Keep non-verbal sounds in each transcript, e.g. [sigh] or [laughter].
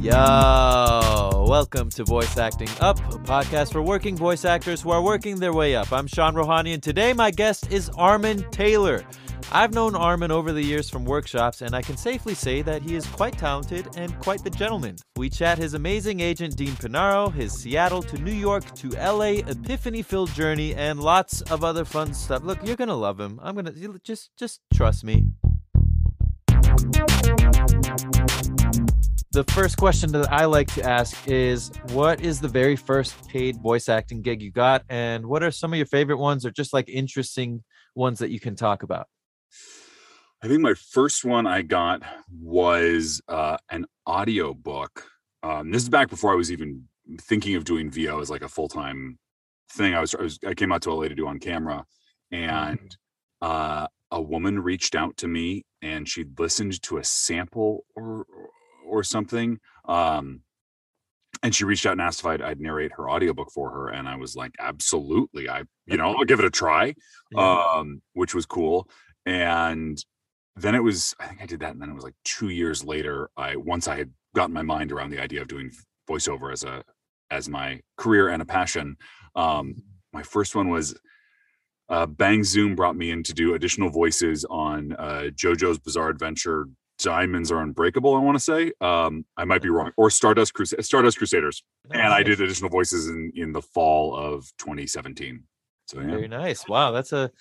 Yo, welcome to Voice Acting Up, a podcast for working voice actors who are working their way up. I'm Sean Rohani, and today my guest is Armin Taylor. I've known Armin over the years from workshops, and I can safely say that he is quite talented and quite the gentleman. We chat his amazing agent Dean Panaro, his Seattle to New York to LA epiphany filled journey, and lots of other fun stuff. Look, you're gonna love him. I'm gonna just just trust me. The first question that I like to ask is what is the very first paid voice acting gig you got and what are some of your favorite ones or just like interesting ones that you can talk about? I think my first one I got was uh, an audio book. Um, this is back before I was even thinking of doing VO as like a full time thing. I was, I was I came out to LA to do on camera, and uh, a woman reached out to me and she'd listened to a sample or or something. Um, and she reached out and asked if I'd, I'd, narrate her audiobook for her. And I was like, absolutely. I, you know, I'll give it a try, yeah. um, which was cool. And then it was, I think I did that. And then it was like two years later, I, once I had gotten my mind around the idea of doing voiceover as a, as my career and a passion. Um, mm-hmm. my first one was uh, Bang Zoom brought me in to do additional voices on uh, JoJo's Bizarre Adventure Diamonds are Unbreakable. I want to say. Um, I might be wrong. Or Stardust Stardust Crusaders, nice. and I did additional voices in in the fall of 2017. So yeah. very nice. Wow, that's a,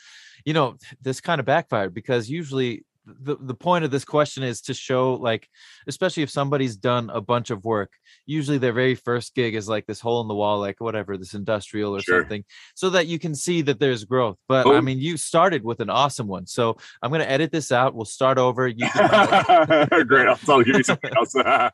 you know, this kind of backfired because usually the, the point of this question is to show like especially if somebody's done a bunch of work usually their very first gig is like this hole in the wall like whatever this industrial or sure. something so that you can see that there's growth but oh. i mean you started with an awesome one so i'm going to edit this out we'll start over you [laughs] great i'll tell you something [laughs] else [laughs] uh,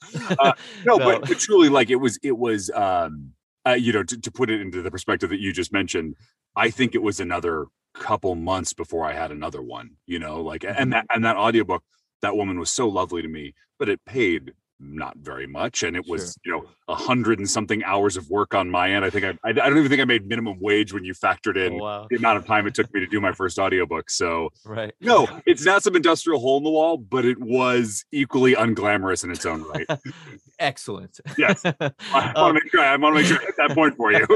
no, no. But, but truly like it was it was um uh, you know to, to put it into the perspective that you just mentioned i think it was another couple months before I had another one, you know, like and mm-hmm. that and that audiobook, that woman was so lovely to me, but it paid not very much and it was sure. you know a hundred and something hours of work on my end i think I, I, don't even think i made minimum wage when you factored in oh, wow. the amount of time it took me to do my first audiobook so [laughs] right no it's not some industrial hole in the wall but it was equally unglamorous in its own right [laughs] excellent yes [laughs] i want to um, make sure i want to make sure i hit that point for you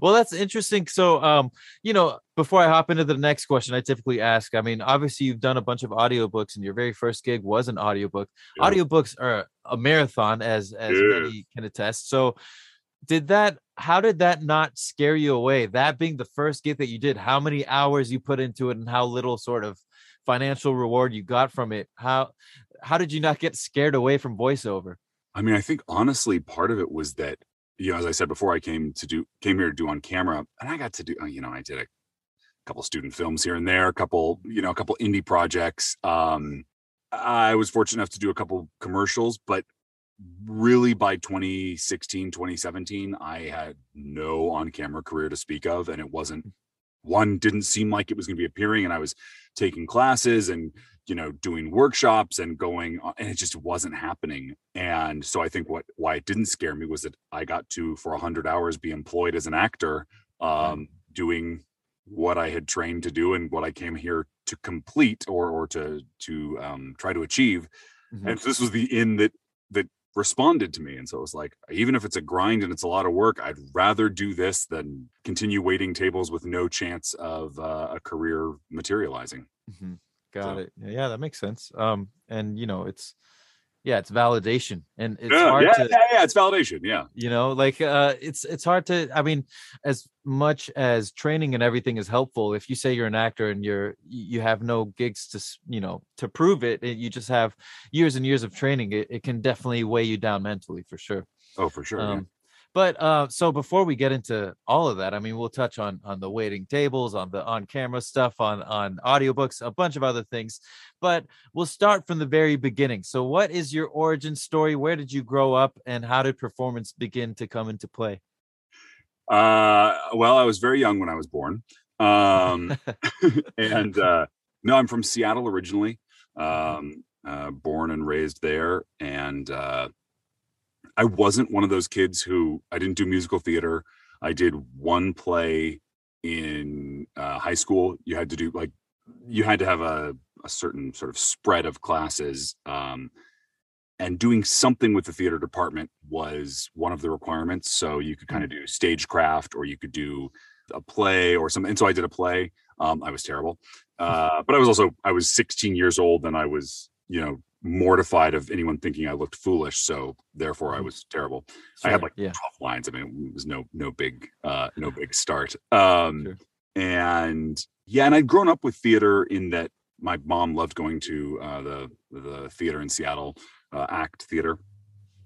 well that's interesting so um you know before I hop into the next question, I typically ask, I mean, obviously you've done a bunch of audiobooks and your very first gig was an audiobook. Yeah. Audiobooks are a marathon as as yeah. many can attest. So did that how did that not scare you away? That being the first gig that you did, how many hours you put into it and how little sort of financial reward you got from it. How how did you not get scared away from voiceover? I mean, I think honestly part of it was that you know, as I said before, I came to do came here to do on camera, and I got to do. Uh, you know, I did a couple student films here and there, a couple, you know, a couple indie projects. Um, I was fortunate enough to do a couple commercials, but really by 2016, 2017, I had no on camera career to speak of. And it wasn't one, didn't seem like it was going to be appearing. And I was taking classes and, you know, doing workshops and going, and it just wasn't happening. And so I think what, why it didn't scare me was that I got to, for a hundred hours, be employed as an actor, um, doing what I had trained to do and what I came here to complete or or to to um, try to achieve. Mm-hmm. And this was the in that that responded to me. And so it was like, even if it's a grind and it's a lot of work, I'd rather do this than continue waiting tables with no chance of uh, a career materializing. Mm-hmm. Got so. it. Yeah, that makes sense. Um, and you know, it's yeah it's validation and it's yeah, hard yeah, to yeah, yeah it's validation yeah. you know like uh it's it's hard to i mean as much as training and everything is helpful if you say you're an actor and you're you have no gigs to you know to prove it you just have years and years of training it, it can definitely weigh you down mentally for sure. Oh for sure um, but uh, so before we get into all of that, I mean, we'll touch on on the waiting tables, on the on camera stuff, on on audiobooks, a bunch of other things. But we'll start from the very beginning. So, what is your origin story? Where did you grow up, and how did performance begin to come into play? Uh, well, I was very young when I was born, um, [laughs] [laughs] and uh, no, I'm from Seattle originally. Um, uh, born and raised there, and uh, I wasn't one of those kids who I didn't do musical theater. I did one play in uh, high school. You had to do like you had to have a, a certain sort of spread of classes. Um, and doing something with the theater department was one of the requirements. So you could kind of do stagecraft, or you could do a play or something. And so I did a play. Um, I was terrible, uh, but I was also I was 16 years old, and I was you know mortified of anyone thinking I looked foolish. So therefore, I Mhm. was terrible. I had like yeah. 12 lines. I mean, it was no no big uh, no big start. Um, Sure. and yeah, and I'd grown up with theater in that my mom loved going to uh, the the theater in Seattle, uh, Act Theater,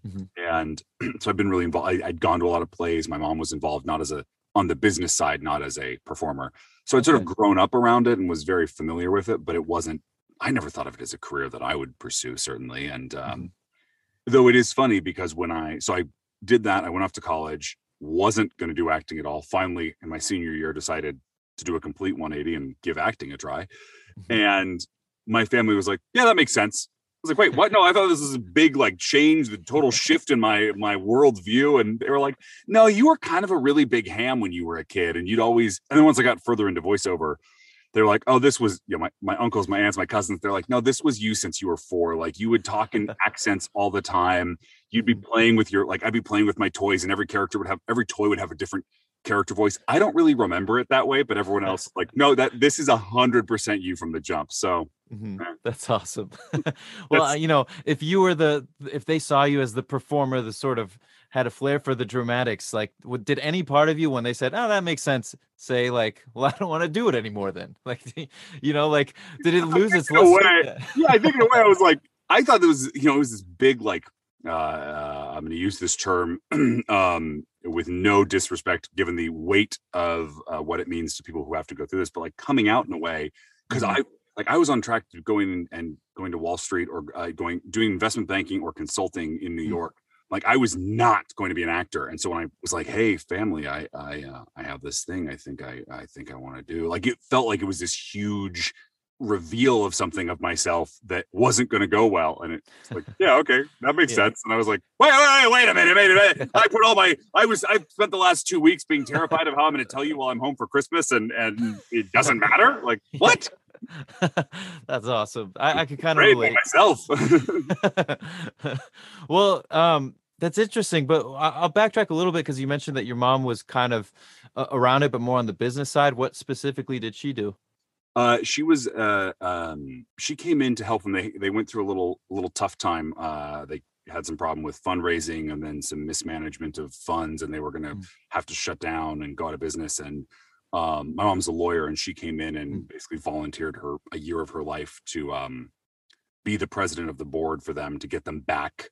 Mhm. and [clears throat] so I've been really involved. I, I'd gone to a lot of plays. My mom was involved, not as a on the business side, not as a performer. So I'd sort of grown up around it and was very familiar with it, but it wasn't. I never thought of it as a career that I would pursue, certainly. And um, though it is funny because when I so I did that, I went off to college, wasn't going to do acting at all. Finally, in my senior year, decided to do a complete 180 and give acting a try. Mhm. And my family was like, "Yeah, that makes sense." I was like, "Wait, what? No, I thought this was a big like change, the total [laughs] shift in my my worldview." And they were like, "No, you were kind of a really big ham when you were a kid, and you'd always." And then once I got further into voiceover, they were like, "Oh, this was you know my my uncles, my aunts, my cousins." They're like, "No, this was you since you were four. Like you would talk in [laughs] accents all the time. You'd be mm-hmm. playing with your like I'd be playing with my toys, and every character would have every toy would have a different character voice. I don't really remember it that way, but everyone [laughs] else like, no, that this is a hundred percent you from the jump. So Mhm. That's awesome. [laughs] well, That's- you know, if you were the, if they saw you as the performer, the sort of had a flair for the dramatics, like, would, did any part of you, when they said, "Oh, that makes sense," say like, [laughs] "Well, I don't want to do it anymore"? Then, [laughs] like, you know, like, did it lose its luster? way, yeah, I think in a way I was like, I thought there was, you know, it was this big like uh, uh I'm going to use this term [clears throat] um with no disrespect given the weight of uh, what it means to people who have to go through this, but like coming out in a way because Mhm. I like I was on track to going and going to Wall Street or uh, going doing investment banking or consulting in New Mm. York. Like I was not going to be an actor, and so when I was like, "Hey, family, I I uh, I have this thing. I think I I think I want to do." Like it felt like it was this huge reveal of something of myself that wasn't going to go well, and it's like, "Yeah, okay, that makes [laughs] Yeah. sense." And I was like, "Wait, wait, wait, wait a minute, wait a minute." [laughs] I put all my I was I spent the last two weeks being terrified of how I'm going to tell you while I'm home for Christmas, and and it doesn't matter. Like what? [laughs] That's awesome. I, I could kind of relate. myself. [laughs] well, um, that's interesting, but I'll backtrack a little bit because you mentioned that your mom was kind of uh, around it, but more on the business side. What specifically did she do? Uh, she was uh, um, she came in to help them. They they went through a little little tough time. Uh, they had some problem with fundraising and then some mismanagement of funds, and they were going to Mm. have to shut down and go out of business. And um, my mom's a lawyer, and she came in and basically volunteered her a year of her life to um, be the president of the board for them to get them back,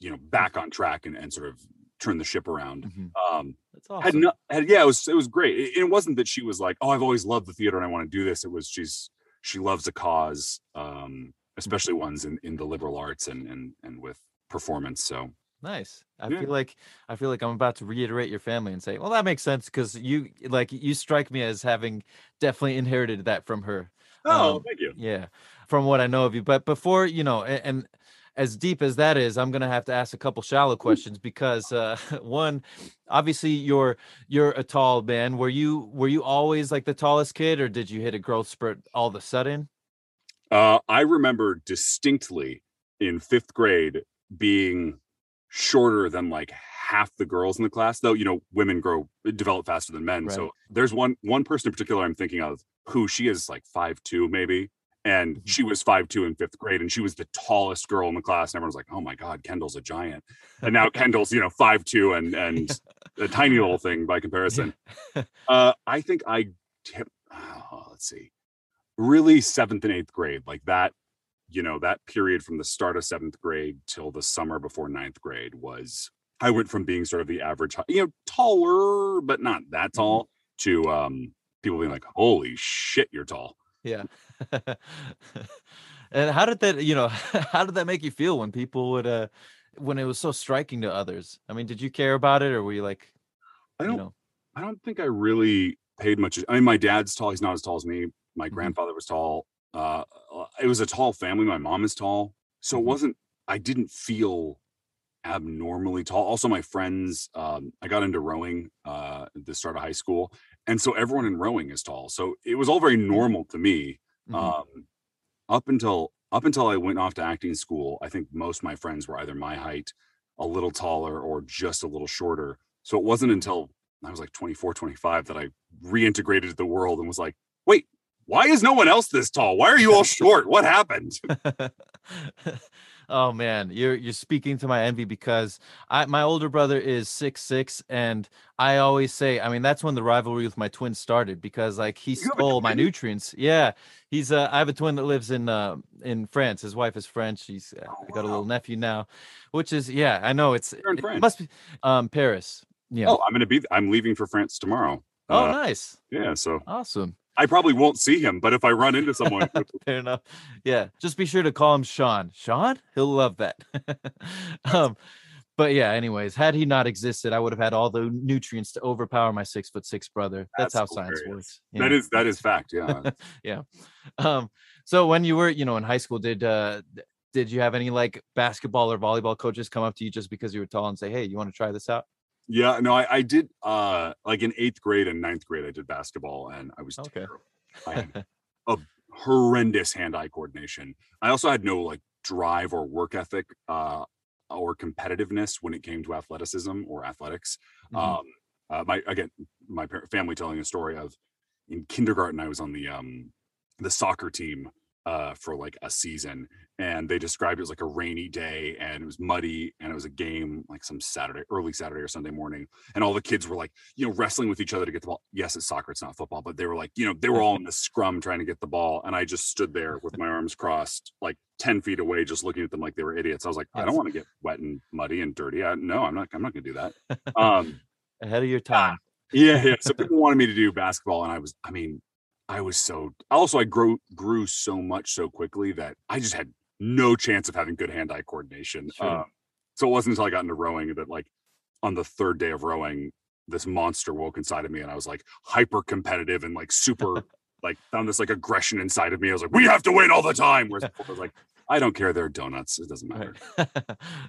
you know, back on track and, and sort of turn the ship around. Mhm. Um, That's awesome. had had yeah it was it was great it, it wasn't that she was like oh i've always loved the theater and i want to do this it was she's she loves a cause um especially ones in in the liberal arts and and and with performance so Nice. I Yeah. feel like I feel like I'm about to reiterate your family and say, well, that makes sense because you like you strike me as having definitely inherited that from her. oh Um, thank you Yeah, from what I know of you. But before you know, and, and as deep as that is, I'm gonna have to ask a couple shallow questions because uh, [laughs] one, obviously you're you're a tall man. Were you were you always like the tallest kid, or did you hit a growth spurt all of a sudden? uh i remember distinctly in fifth grade being shorter than like half the girls in the class though you know women grow develop faster than men. Right. so there's one one person in particular i'm thinking of who she is like five two maybe and Mhm. she was five two in fifth grade and she was the tallest girl in the class and everyone's like oh my god kendall's a giant. And now [laughs] kendall's you know five two and and a tiny little thing by comparison. [laughs] Uh i think i tip oh, let's see really seventh and eighth grade like that you know that period from the start of seventh grade till the summer before ninth grade was i went from being sort of the average you know taller but not that tall to um people being like holy shit you're tall Yeah. [laughs] and how did that, you know, [laughs] how did that make you feel when people would uh when it was so striking to others? I mean, did you care about it or were you like, i don't know, i don't think i really paid much i mean my dad's tall he's not as tall as me my Mhm. grandfather was tall uh it was a tall family my mom is tall so it Mhm. wasn't i didn't feel abnormally tall also my friends um i got into rowing uh at the start of high school and so everyone in rowing is tall so it was all very normal to me mhm, um up until up until I went off to acting school, I think most of my friends were either my height, a little taller, or just a little shorter. So it wasn't until I was like 24, 25 that I reintegrated the world and was like, wait, why is no one else this tall? Why are you all short? What happened? [laughs] oh man, you're you're speaking to my envy because I my older brother is six six, and I always say, I mean, that's when the rivalry with my twin started because like he stole my nutrients. Yeah, he's uh, I have a twin that lives in uh in France. His wife is French. He's uh, oh, I got a little nephew now, which is yeah, I know it's it must be um Paris. Yeah. Oh, I'm gonna be. I'm leaving for France tomorrow. Oh, uh, nice. Yeah. So awesome. I probably won't see him, but if I run into someone, [laughs] [laughs] fair enough. Yeah, just be sure to call him Sean. Sean, he'll love that. [laughs] um, but yeah, anyways, had he not existed, I would have had all the nutrients to overpower my six foot six brother. That's, That's how hilarious. science works. That is that is fact. Yeah. yeah. Um, so when you were, you know, in high school, did uh did you have any like basketball or volleyball coaches come up to you just because you were tall and say, Hey, you want to try this out? Yeah, no, I, I did uh like in eighth grade and ninth grade, I did basketball and I was okay. terrible. I had [laughs] a horrendous hand-eye coordination. I also had no like drive or work ethic uh or competitiveness when it came to athleticism or athletics. Mm-hmm. Um uh, my again, my family telling a story of in kindergarten, I was on the um the soccer team uh, for like a season, and they described it as like a rainy day, and it was muddy, and it was a game like some Saturday, early Saturday or Sunday morning, and all the kids were like, you know, wrestling with each other to get the ball. Yes, it's soccer, it's not football, but they were like, you know, they were all in the scrum trying to get the ball, and I just stood there with my arms crossed, like ten feet away, just looking at them like they were idiots. I was like, yes. I don't want to get wet and muddy and dirty. I, no, I'm not. I'm not going to do that. [laughs] Um, Ahead of your time. Yeah, yeah. [laughs] So people wanted me to do basketball, and I was, I mean, I was so also I grew grew so much so quickly that I just had no chance of having good hand-eye coordination. Sure. Um, so it wasn't until I got into rowing that like on the third day of rowing, this monster woke inside of me and I was like hyper competitive and like super [laughs] like found this like aggression inside of me. I was like, we have to win all the time. Whereas before I was like, I don't care. They're donuts. It doesn't matter. Right.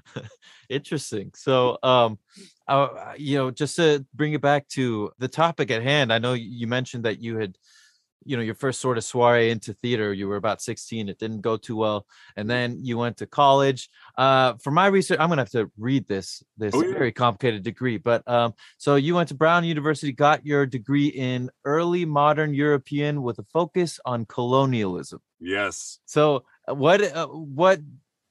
[laughs] Interesting. So, um, uh, you know, just to bring it back to the topic at hand, I know you mentioned that you had you know your first sort of soiree into theater you were about 16 it didn't go too well and then you went to college uh for my research i'm gonna have to read this this oh, yeah. very complicated degree but um so you went to brown university got your degree in early modern european with a focus on colonialism. Yes. So uh, what uh, what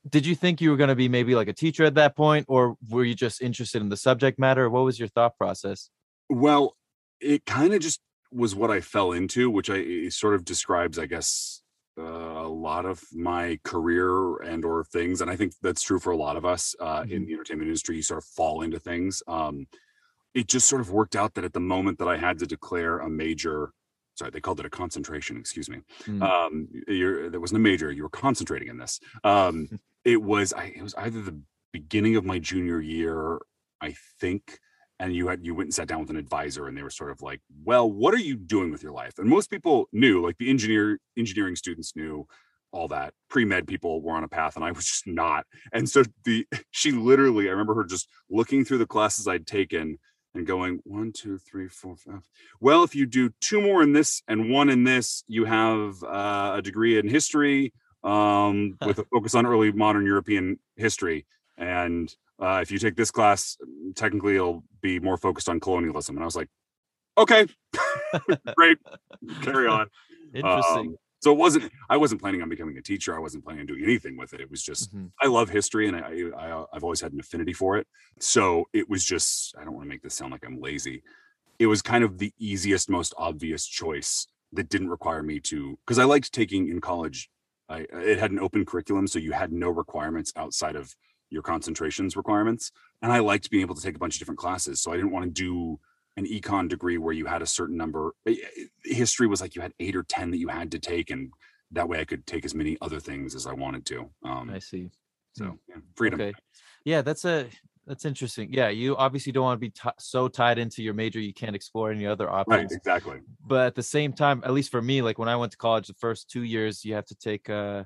did you think you were going to be maybe like a teacher at that point or were you just interested in the subject matter? What was your thought process? Well it kind of just was what I fell into, which I sort of describes, I guess, uh, a lot of my career and or things, and I think that's true for a lot of us uh, mm-hmm. in the entertainment industry. You sort of fall into things. Um, it just sort of worked out that at the moment that I had to declare a major, sorry, they called it a concentration. Excuse me. Mm-hmm. Um, there wasn't a major. You were concentrating in this. Um, [laughs] it was. I, it was either the beginning of my junior year, I think and you had you went and sat down with an advisor and they were sort of like well what are you doing with your life? And most people knew like the engineer engineering students knew all that. Pre-med people were on a path and i was [laughs] just not. And so the [laughs] she literally i remember her just looking through the classes i'd taken and going one two three four five. Well if you do two more in this and one in this you have uh, a degree in history um, with a [laughs] focus on early modern european history. And uh, if you take this class, technically it'll be more focused on colonialism. And I was like, okay, [laughs] great, carry on. Interesting. Um, so it wasn't. I wasn't planning on becoming a teacher. I wasn't planning on doing anything with it. It was just mm-hmm. I love history, and I, I I've always had an affinity for it. So it was just. I don't want to make this sound like I'm lazy. It was kind of the easiest, most obvious choice that didn't require me to. Because I liked taking in college. I it had an open curriculum, so you had no requirements outside of your concentrations requirements. And I liked being able to take a bunch of different classes. So I didn't want to do an econ degree where you had a certain number. Eh, eh, history was like you had eight or 10 that you had to take. And that way I could take as many other things as I wanted to. Um, I see. So hmm. yeah, freedom. Okay. Yeah, that's a that's interesting. Yeah, you obviously don't want to be t- so tied into your major you can't explore any other options. Right, exactly. But at the same time, at least for me, like when I went to college, the first two years you have to take uh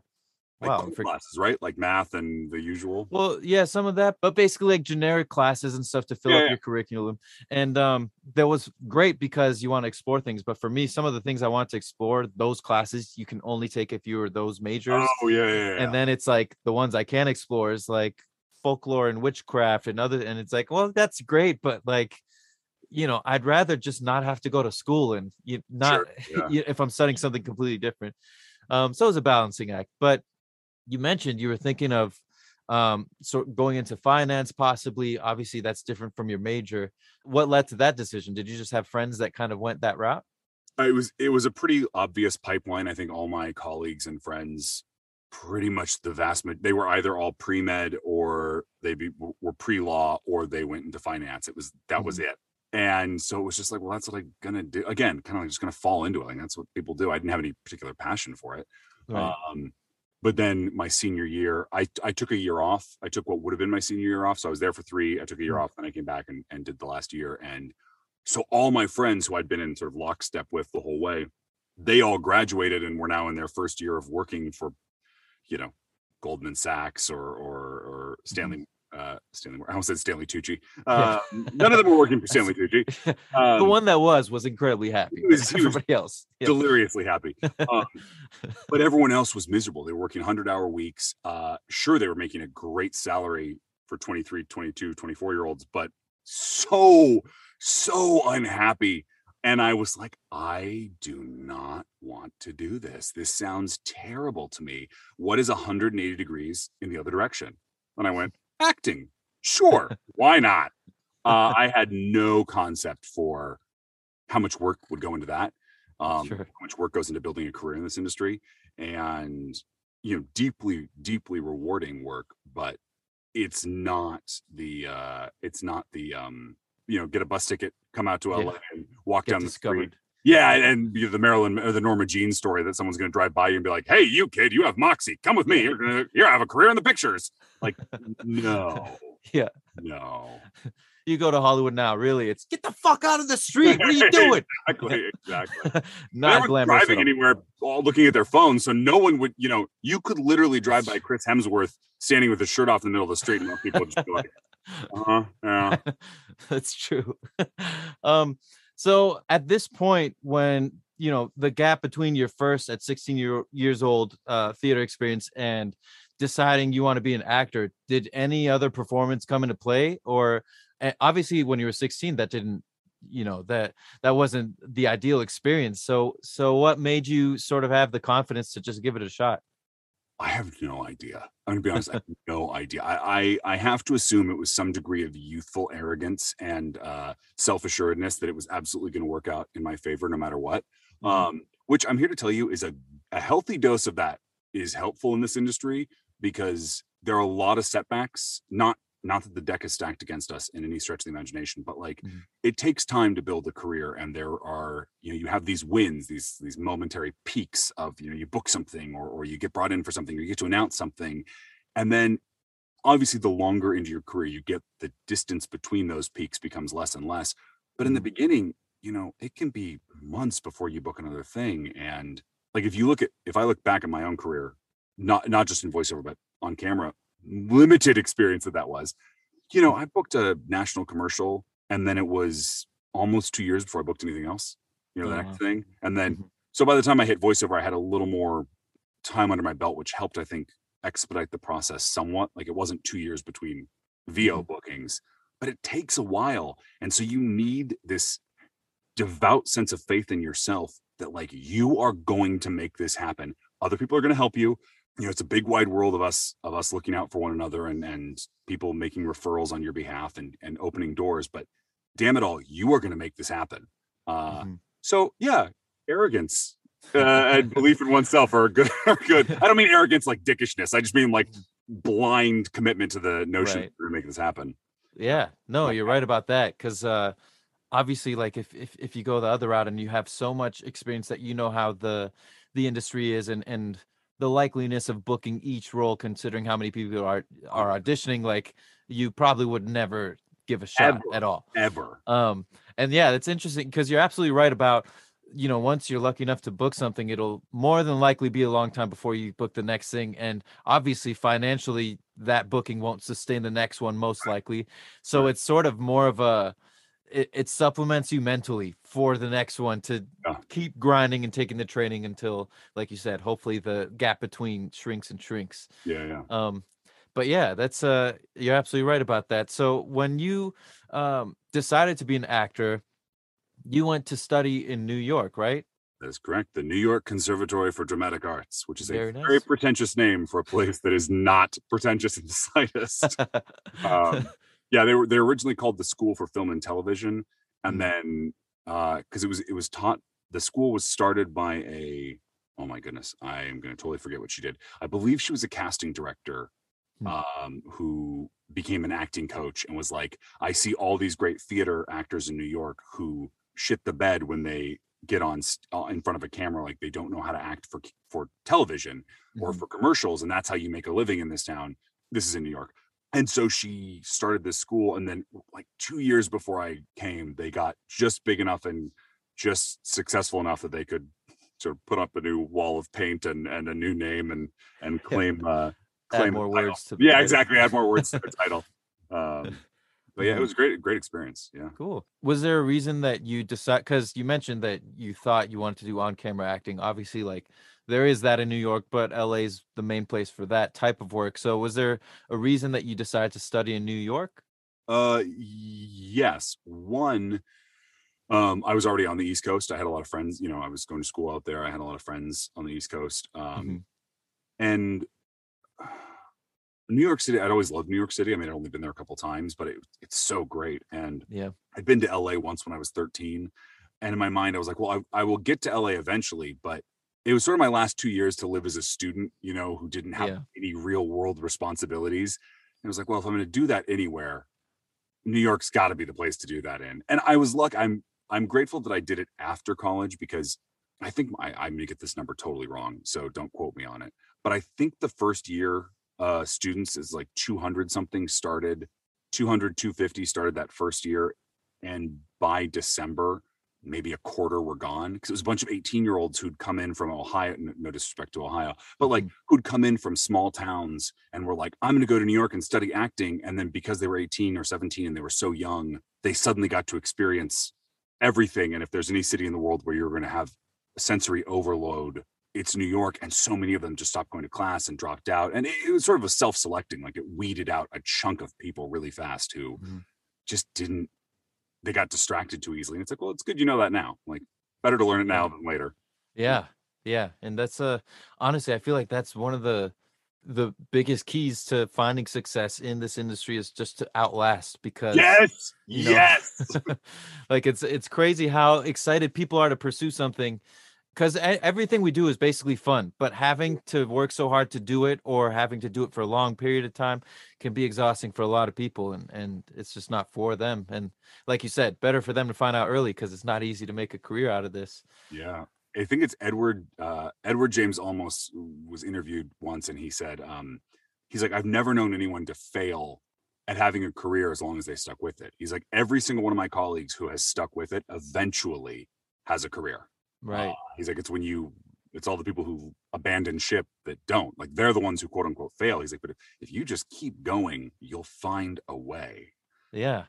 Like Wow, for- classes, right? Like math and the usual. Well, yeah, some of that, but basically like generic classes and stuff to fill Yeah, up yeah. your curriculum. And um that was great because you want to explore things. But for me, some of the things I want to explore, those classes you can only take if you are those majors. Oh yeah, yeah, yeah. And then it's like the ones I can explore is like folklore and witchcraft and other and it's like, well, that's great, but like you know, I'd rather just not have to go to school and you not [laughs] yeah. if I'm studying something completely different. Um, so it's a balancing act. But you mentioned you were thinking of um so going into finance possibly obviously that's different from your major what led to that decision did you just have friends that kind of went that route it was it was a pretty obvious pipeline. I think all my colleagues and friends, pretty much the vast they were either all pre med or they be, were pre law or they went into finance. It was that was it. And so it was just like, well, that's what I'm gonna do. Again, kind of like just gonna fall into it. Like that's what people do. I didn't have any particular passion for it. Um, but then my senior year, I I took a year off. I took what would have been my senior year off. So I was there for three. I took a year Mm. off, then I came back and, and did the last year. And so all my friends who I'd been in sort of lockstep with the whole way, they all graduated and were now in their first year of working for, you know, Goldman Sachs or or or Stanley. Uh, Stanley, I almost said Stanley Tucci. [laughs] Uh, none of them were working for [laughs] Stanley Tucci. [laughs] the Um, one that was was incredibly happy he was- he was everybody else yeah. deliriously happy. Um, but everyone else was miserable. They were working 100 hour weeks. Uh, sure, they were making a great salary for 23, 22, 24 year olds, but so, so unhappy. And I was like, I do not want to do this. This sounds terrible to me. What is 180 degrees in the other direction? And I went, acting. Sure. Why not? [laughs] Uh, I had no concept for how much work would go into that um, Sure. how much work goes into building a career in this industry and you know deeply deeply rewarding work but it's not the uh it's not the um you know get a bus ticket come out to Yeah. la and walk get down the street yeah and, and you know, the marilyn or the norma jean story that someone's going to drive by you and be like hey you kid you have moxie come with me you're gonna you have a career in the pictures like no [laughs] Yeah. no [laughs] you go to hollywood now really it's get the fuck out of the street what are you doing [laughs] exactly exactly not glamorous driving anywhere, all looking at their phones. So no one would, you know, you could literally drive by Chris Hemsworth standing with his shirt off in the middle of the street, and people would just be like, "Uh-huh, yeah." That's true. um, so at this point, when you know the gap between your first at 16 year, years old uh, theater experience and deciding you want to be an actor, did any other performance come into play? Or eh, obviously, when you were 16, that didn't, you know, that that wasn't the ideal experience. So, so what made you sort of have the confidence to just give it a shot? I have no idea. I'm gonna be honest. I have no idea. I, I I have to assume it was some degree of youthful arrogance and uh, self assuredness that it was absolutely going to work out in my favor no matter what. Mhm. um, which I'm here to tell you is a, a healthy dose of that is helpful in this industry because there are a lot of setbacks. Not not that the deck is stacked against us in any stretch of the imagination, but like Mhm. it takes time to build a career, and there are you know you have these wins, these these momentary peaks of you know you book something or or you get brought in for something or you get to announce something, and then obviously the longer into your career you get, the distance between those peaks becomes less and less. But in the Mhm. beginning, you know, it can be months before you book another thing. And like if you look at if I look back at my own career, not not just in voiceover, but on camera, limited experience that that was. You know, I booked a national commercial, and then it was almost two years before I booked anything else. You know, the next thing, and then Mhm. so by the time I hit voiceover, I had a little more time under my belt, which helped, I think, expedite the process somewhat. Like it wasn't two years between VO bookings, but it takes a while. And so you need this devout sense of faith in yourself that like you are going to make this happen. Other people are going to help you. You know, it's a big wide world of us of us looking out for one another and and people making referrals on your behalf and and opening doors. But damn it all, you are going to make this happen. Uh, Mhm. so yeah, arrogance uh, and belief in oneself are good. [laughs] Are good. I don't mean arrogance like dickishness. I just mean like blind commitment to the notion Right. we're gonna make this happen. Yeah, no, you're right about that. Because uh, obviously, like if, if if you go the other route and you have so much experience that you know how the the industry is and and the likeliness of booking each role, considering how many people are are auditioning, like you probably would never give a shot Ever. at all. Ever. Um, and yeah, that's interesting because you're absolutely right about you know once you're lucky enough to book something it'll more than likely be a long time before you book the next thing and obviously financially that booking won't sustain the next one most likely so Right. it's sort of more of a it, it supplements you mentally for the next one to Yeah. keep grinding and taking the training until like you said hopefully the gap between shrinks and shrinks Yeah, yeah. um but yeah that's uh you're absolutely right about that so when you um decided to be an actor you went to study in new york right That is correct. The New York Conservatory for Dramatic Arts, which is Very a nice. very pretentious name for a place that is not pretentious in the [laughs] slightest. [laughs] um, yeah, they were they were originally called the School for Film and Television, and Mm. then because it was it was taught the school was started by a oh my goodness I am going to totally forget what she did. I believe she was a casting director Hmm. um, who became an acting coach and was like, I see all these great theater actors in New York who shit the bed when they get on uh, in front of a camera like they don't know how to act for for television or Mhm. for commercials and that's how you make a living in this town this is in new york and so she started this school and then like two years before i came they got just big enough and just successful enough that they could sort of put up a new wall of paint and and a new name and and claim uh claim the more title. words to the yeah exactly add more words to the [laughs] title um but yeah it was great great experience yeah Cool. Was there a reason that you decide? Because you mentioned that you thought you wanted to do on-camera acting. Obviously, like there is that in New York, but LA's the main place for that type of work. So, was there a reason that you decided to study in New York? Uh, yes. One, um, I was already on the East Coast. I had a lot of friends. You know, I was going to school out there. I had a lot of friends on the East Coast. Um, Mhm. and [sighs] New York City. I'd always loved New York City. I mean, I'd only been there a couple times, but it, it's so great. And Yeah. I'd been to LA once when I was 13, and in my mind, I was like, well, I, I will get to LA eventually, but it was sort of my last two years to live as a student, you know, who didn't have Yeah. any real world responsibilities. And I was like, well, if I'm going to do that anywhere, New York's got to be the place to do that in. And I was lucky. I'm I'm grateful that I did it after college because I think I, I may get this number totally wrong, so don't quote me on it. But I think the first year uh, students is like 200 something started, 200 250 started that first year, and by December maybe a quarter were gone because it was a bunch of 18 year olds who'd come in from Ohio. No disrespect to Ohio, but like who'd come in from small towns and were like, I'm going to go to New York and study acting. And then because they were 18 or 17 and they were so young, they suddenly got to experience everything. And if there's any city in the world where you're going to have sensory overload, it's New York. And so many of them just stopped going to class and dropped out. And it, it was sort of a self selecting, like it weeded out a chunk of people really fast who Mhm. just didn't, they got distracted too easily. And it's like, well, it's good you know that now. Like, better to learn it now than later. Yeah. Yeah. And that's uh honestly, I feel like that's one of the the biggest keys to finding success in this industry is just to outlast because Yes. you know, yes. [laughs] like it's it's crazy how excited people are to pursue something because everything we do is basically fun but having to work so hard to do it or having to do it for a long period of time can be exhausting for a lot of people and and it's just not for them and like you said better for them to find out early because it's not easy to make a career out of this Yeah. I think it's Edward uh Edward James Olmos was interviewed once and he said um he's like I've never known anyone to fail at having a career as long as they stuck with it. He's like every single one of my colleagues who has stuck with it eventually has a career. Right Uh, he's like it's when you it's all the people who abandon ship that don't. Like they're the ones who quote unquote fail. He's like but if, if you just keep going, you'll find a way. Yeah.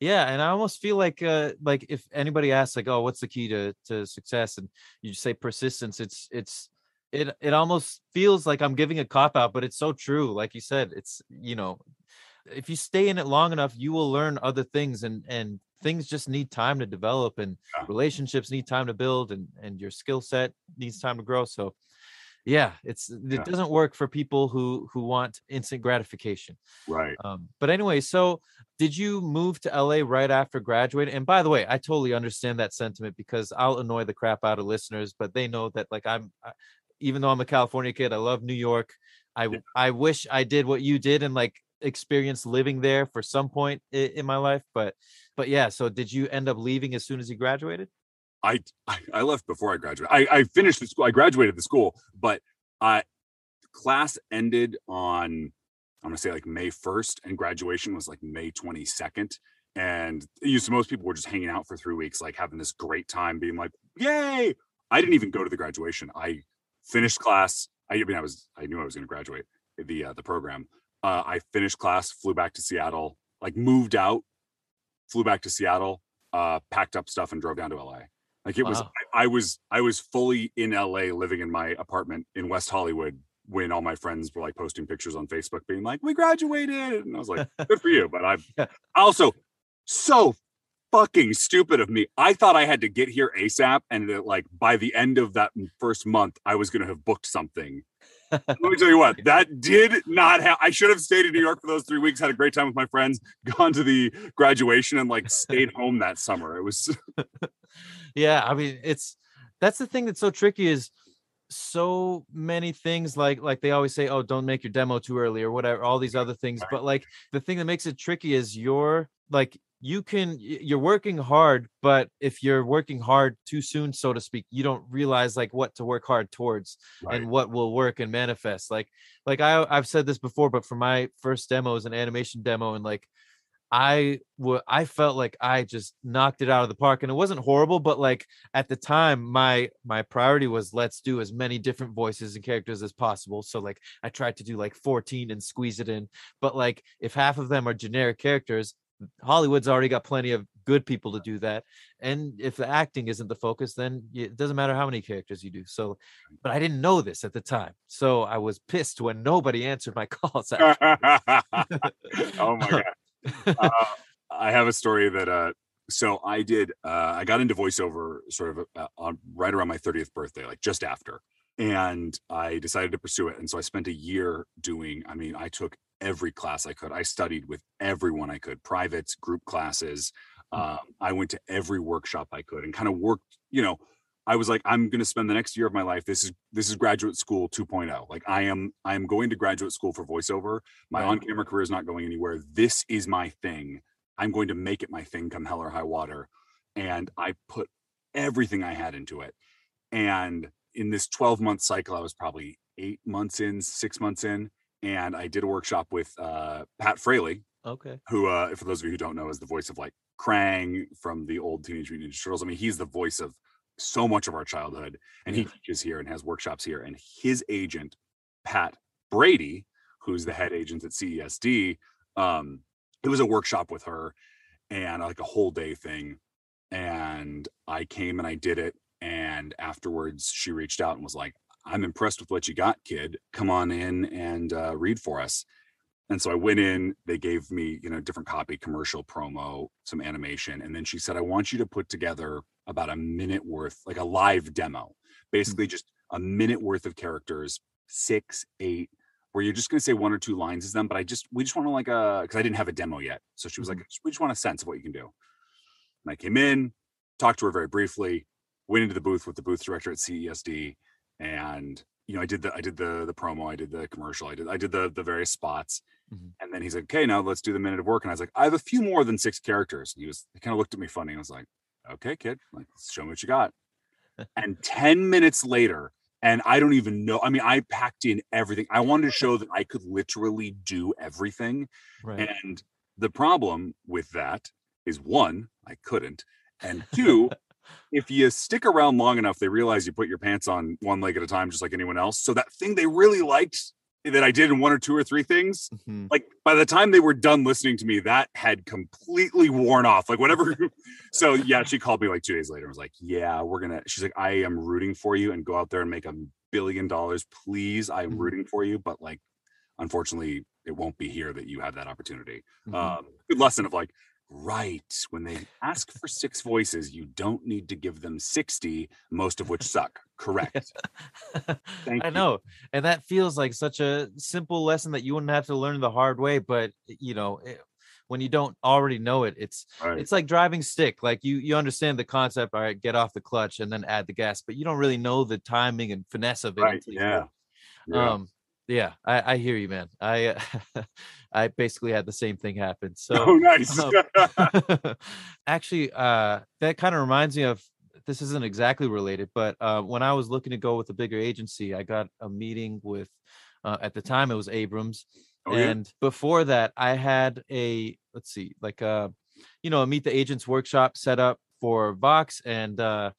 Yeah. And I almost feel like uh like if anybody asks like, oh, what's the key to to success? And you say persistence, it's it's it it almost feels like I'm giving a cop out, but it's so true. Like you said, it's you know, if you stay in it long enough, you will learn other things and and things just need time to develop and Yeah. relationships need time to build and and your skill set needs time to grow. So yeah, it's it Yeah. doesn't work for people who who want instant gratification. Right. Um, but anyway, so did you move to LA right after graduating? And by the way, I totally understand that sentiment because I'll annoy the crap out of listeners, but they know that like I'm, I, even though I'm a California kid, I love New York. I I wish I did what you did and like experience living there for some point in, my life. But but yeah, so did you end up leaving as soon as you graduated? I, I left before I graduated. I, I finished the school. I graduated the school, but I class ended on I'm gonna say like May 1st, and graduation was like May 22nd. and so most people were just hanging out for three weeks, like having this great time, being like, "Yay!" I didn't even go to the graduation. I finished class. I, I mean, I was I knew I was going to graduate the uh, the program. Uh, I finished class, flew back to Seattle, like moved out, flew back to Seattle, uh, packed up stuff, and drove down to LA. Like it was, I, I was I was fully in LA, living in my apartment in West Hollywood when all my friends were like posting pictures on Facebook, being like, "We graduated," and I was like, [laughs] "Good for you," but I [laughs] Yeah. also so fucking stupid of me. I thought I had to get here ASAP, and that like by the end of that first month, I was going to have booked something. Let me tell you what, that did not have. I should have stayed in New York for those three weeks, had a great time with my friends, [laughs] gone to the graduation, and like stayed home that summer. It was [laughs] yeah i mean it's that's the thing that's so tricky is so many things like like they always say oh don't make your demo too early or whatever all these other things Right. but like the thing that makes it tricky is you're like you can you're working hard but if you're working hard too soon so to speak you don't realize like what to work hard towards and what will work and manifest. Like like i i've said this before but for my first demo is an animation demo and like i would i felt like i just knocked it out of the park and it wasn't horrible but like at the time my my priority was let's do as many different voices and characters as possible. So like i tried to do like 14 and squeeze it in but like if half of them are generic characters hollywood's already got plenty of good people to do that and if the acting isn't the focus then it doesn't matter how many characters you do so but i didn't know this at the time so i was pissed when nobody answered my [laughs] calls [laughs] oh my [laughs] god. Uh, I have a story that uh so I did uh I got into voiceover sort of uh, on right around my 30th birthday, like just after. And I decided to pursue it. And so I spent a year doing, I mean, I took every class I could. I studied with everyone I could, privates, group classes. Um, I went to every workshop I could and kind of worked, you know, I was like, I'm going to spend the next year of my life. This is this is graduate school 2.0. Like I am I am going to graduate school for voiceover. My Right. on-camera career is not going anywhere. This is my thing. I'm going to make it my thing come hell or high water. And I put everything I had into it. And in this 12 month cycle, I was probably eight months in, six months in. And I did a workshop with uh, Pat Fraley, okay who, uh, for those of you who don't know, is the voice of like Krang from the old Teenage Mutant Ninja Turtles. I mean, he's the voice of so much of our childhood, and he teaches here and has workshops here. And his agent, Pat Brady, who's the head agent at CESD, um, it was a workshop with her and like a whole day thing. And I came and I did it. And afterwards, she reached out and was like, I'm impressed with what you got, kid. Come on in and uh, read for us. And so I went in, they gave me, you know, different copy, commercial, promo, some animation. And then she said, I want you to put together about a minute worth, like a live demo, hmm. basically just a minute worth of characters, six, eight, where you're just going to say one or two lines as them. But I just, we just want to like uh, a, because I didn't have a demo yet. So she was like, mm-hmm. we just want a sense of what you can do. And I came in, talked to her very briefly, went into the booth with the booth director at CESD, and you know, I did the I did the the promo, I did the commercial, I did I did the the various spots, Mhm. and then he's like, "Okay, now let's do the minute of work." And I was like, "I have a few more than six characters." And he was he kind of looked at me funny. and I was like, "Okay, kid, like show me what you got." [laughs] and ten minutes later, and I don't even know. I mean, I packed in everything. I wanted to show that I could literally do everything. right And the problem with that is one, I couldn't. And two, [laughs] if you stick around long enough, they realize you put your pants on one leg at a time, just like anyone else. So that thing they really liked that I did in one or two or three things, Mhm. like by the time they were done listening to me, that had completely worn off. Like whatever. [laughs] so yeah, she called me like two days later and was like, Yeah, we're gonna, she's like, I am rooting for you and go out there and make a billion dollars. Please, I'm Mhm. rooting for you. But like, unfortunately, it won't be here that you have that opportunity Mhm. um, good lesson of like right when they ask for six voices you don't need to give them 60 most of which suck [laughs] correct Thank I you. know. And that feels like such a simple lesson that you wouldn't have to learn the hard way. But, you know, it, when you don't already know it, it's right it's like driving stick. Like you you understand the concept. All right, get off the clutch and then add the gas, but you don't really know the timing and finesse of it. right yeah, yeah. Um, yeah, I, I hear you, man. I uh, [laughs] I basically had the same thing happen. [laughs] So oh nice um, [laughs] [laughs] actually uh that kind of reminds me of this isn't exactly related but uh when i was looking to go with a bigger agency i got a meeting with uh, at the time it was abrams Oh, yeah? and before that i had a let's see like uh you know, a meet the agents workshop set up for Vox, and uh,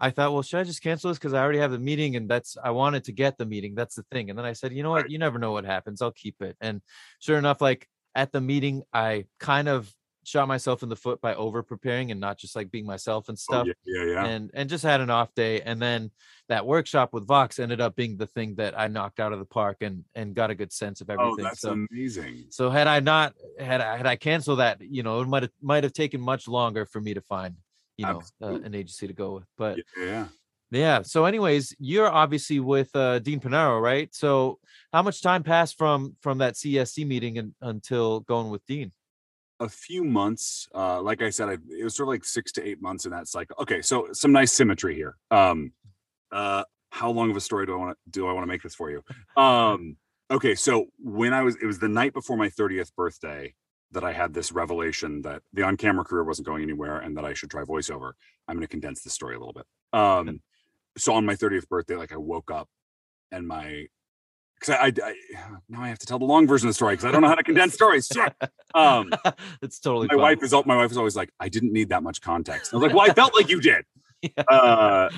I thought, well, should I just cancel this because I already have the meeting, and that's I wanted to get the meeting. That's the thing. And then I said, you know what, you never know what happens. I'll keep it. And sure enough, like at the meeting, I kind of shot myself in the foot by over preparing and not just like being myself and Oh, stuff yeah, yeah, yeah. and and just had an off day and then that workshop with vox ended up being the thing that i knocked out of the park and and got a good sense of everything. oh, everything that's so amazing. so had i not had i had i canceled that you know it might have might have taken much longer for me to find you know uh, an agency to go with but Yeah, yeah. so anyways you're obviously with uh dean panaro right? So how much time passed from from that csc meeting and, until going with dean? A few months uh like i said I, it was sort of like six to eight months in that cycle. Okay so some nice symmetry here. Um uh how long of a story do i want to do i want to make this for you? [laughs] Um okay so when i was it was the night before my 30th birthday that i had this revelation that the on-camera career wasn't going anywhere and that i should try voiceover i'm going to condense the story a little bit um so on my 30th birthday like i woke up and my because I, I, I now I have to tell the long version of the story because I don't know how to condense stories. Shit. Um, [laughs] it's totally my fine. wife is my wife is always like, I didn't need that much context. I was like, well, I felt like you did. [laughs] Yeah. Uh,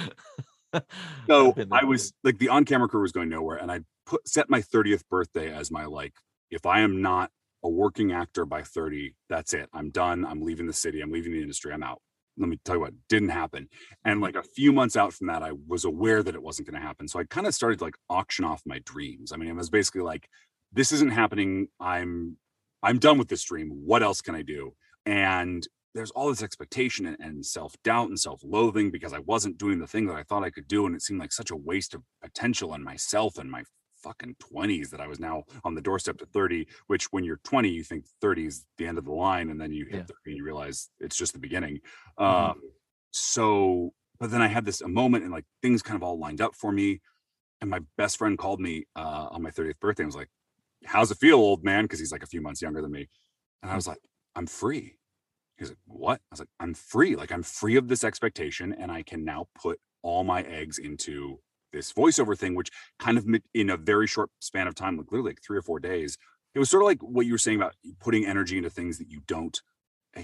[laughs] so I've been there I was like, the on-camera career was going nowhere, and I put set my 30th birthday as my like, if I am not a working actor by 30, that's it. I'm done. I'm leaving the city. I'm leaving the industry. I'm out. Let me tell you what didn't happen. And like a few months out from that, I was aware that it wasn't going to happen. So I kind of started to like auction off my dreams. I mean, I was basically like, this isn't happening. I'm I'm done with this dream. What else can I do? And there's all this expectation and, and self-doubt and self-loathing because I wasn't doing the thing that I thought I could do. And it seemed like such a waste of potential and myself and my fucking 20s that I was now on the doorstep to 30, which when you're 20, you think 30 is the end of the line. And then you hit Yeah. 30 and you realize it's just the beginning. Mhm. Um, so, but then I had this a moment and like things kind of all lined up for me. And my best friend called me uh, on my 30th birthday and was like, How's it feel, old man? Because he's like a few months younger than me. And I was like, I'm free. He's like, What? I was like, I'm free. Like, I'm free of this expectation. And I can now put all my eggs into this voiceover thing, which kind of in a very short span of time, like literally like three or four days, it was sort of like what you were saying about putting energy into things that you don't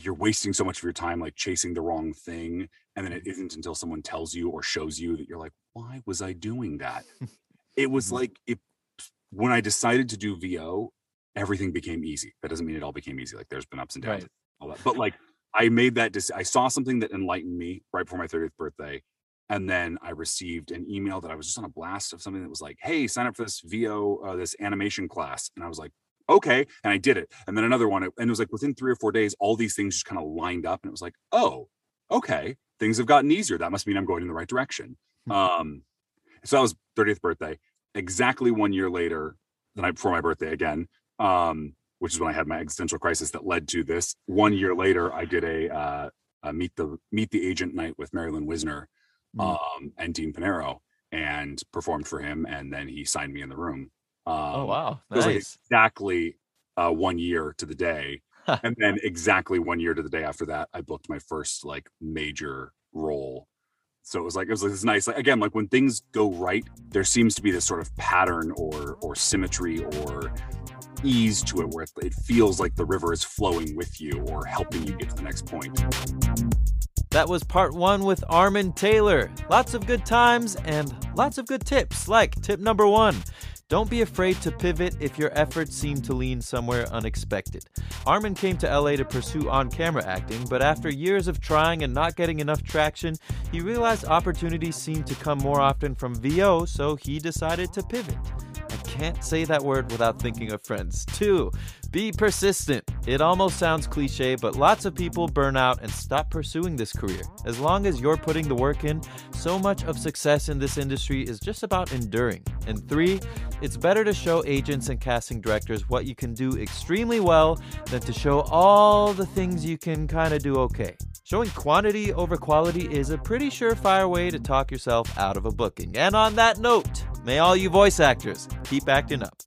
you're wasting so much of your time like chasing the wrong thing and then it isn't until someone tells you or shows you that you're like why was i doing that [laughs] it was Mhm. like it when i decided to do vo everything became easy that doesn't mean it all became easy like there's been ups and downs Right. all that. But like I made that I saw something that enlightened me right before my 30th birthday. And then I received an email that I was just on a blast of something that was like, hey, sign up for this VO, uh, this animation class. And I was like, okay. And I did it. And then another one. And it was like within three or four days, all these things just kind of lined up. And it was like, oh, okay. Things have gotten easier. That must mean I'm going in the right direction. Hmm. Um, so that was 30th birthday. Exactly one year later, the night before my birthday again, um, which is when I had my existential crisis that led to this. One year later, I did a, uh, a meet the meet the agent night with Marilyn Wisner. Um, and Dean Panaro, and performed for him, and then he signed me in the room. Um, oh wow it was like exactly uh, one year to the day, and then exactly one year to the day after that, I booked my first like major role. So it was like it was like this nice like again like when things go right, there seems to be this sort of pattern or or symmetry or ease to it where it, it feels like the river is flowing with you or helping you get to the next point. That was part one with Armin Taylor. Lots of good times and lots of good tips, like tip number one. Don't be afraid to pivot if your efforts seem to lean somewhere unexpected. Armin came to LA to pursue on camera acting, but after years of trying and not getting enough traction, he realized opportunities seemed to come more often from VO, so he decided to pivot. I can't say that word without thinking of friends. Two, be persistent. It almost sounds cliche, but lots of people burn out and stop pursuing this career. As long as you're putting the work in, so much of success in this industry is just about enduring. And three, it's better to show agents and casting directors what you can do extremely well than to show all the things you can kind of do okay. Showing quantity over quality is a pretty surefire way to talk yourself out of a booking. And on that note, may all you voice actors keep acting up.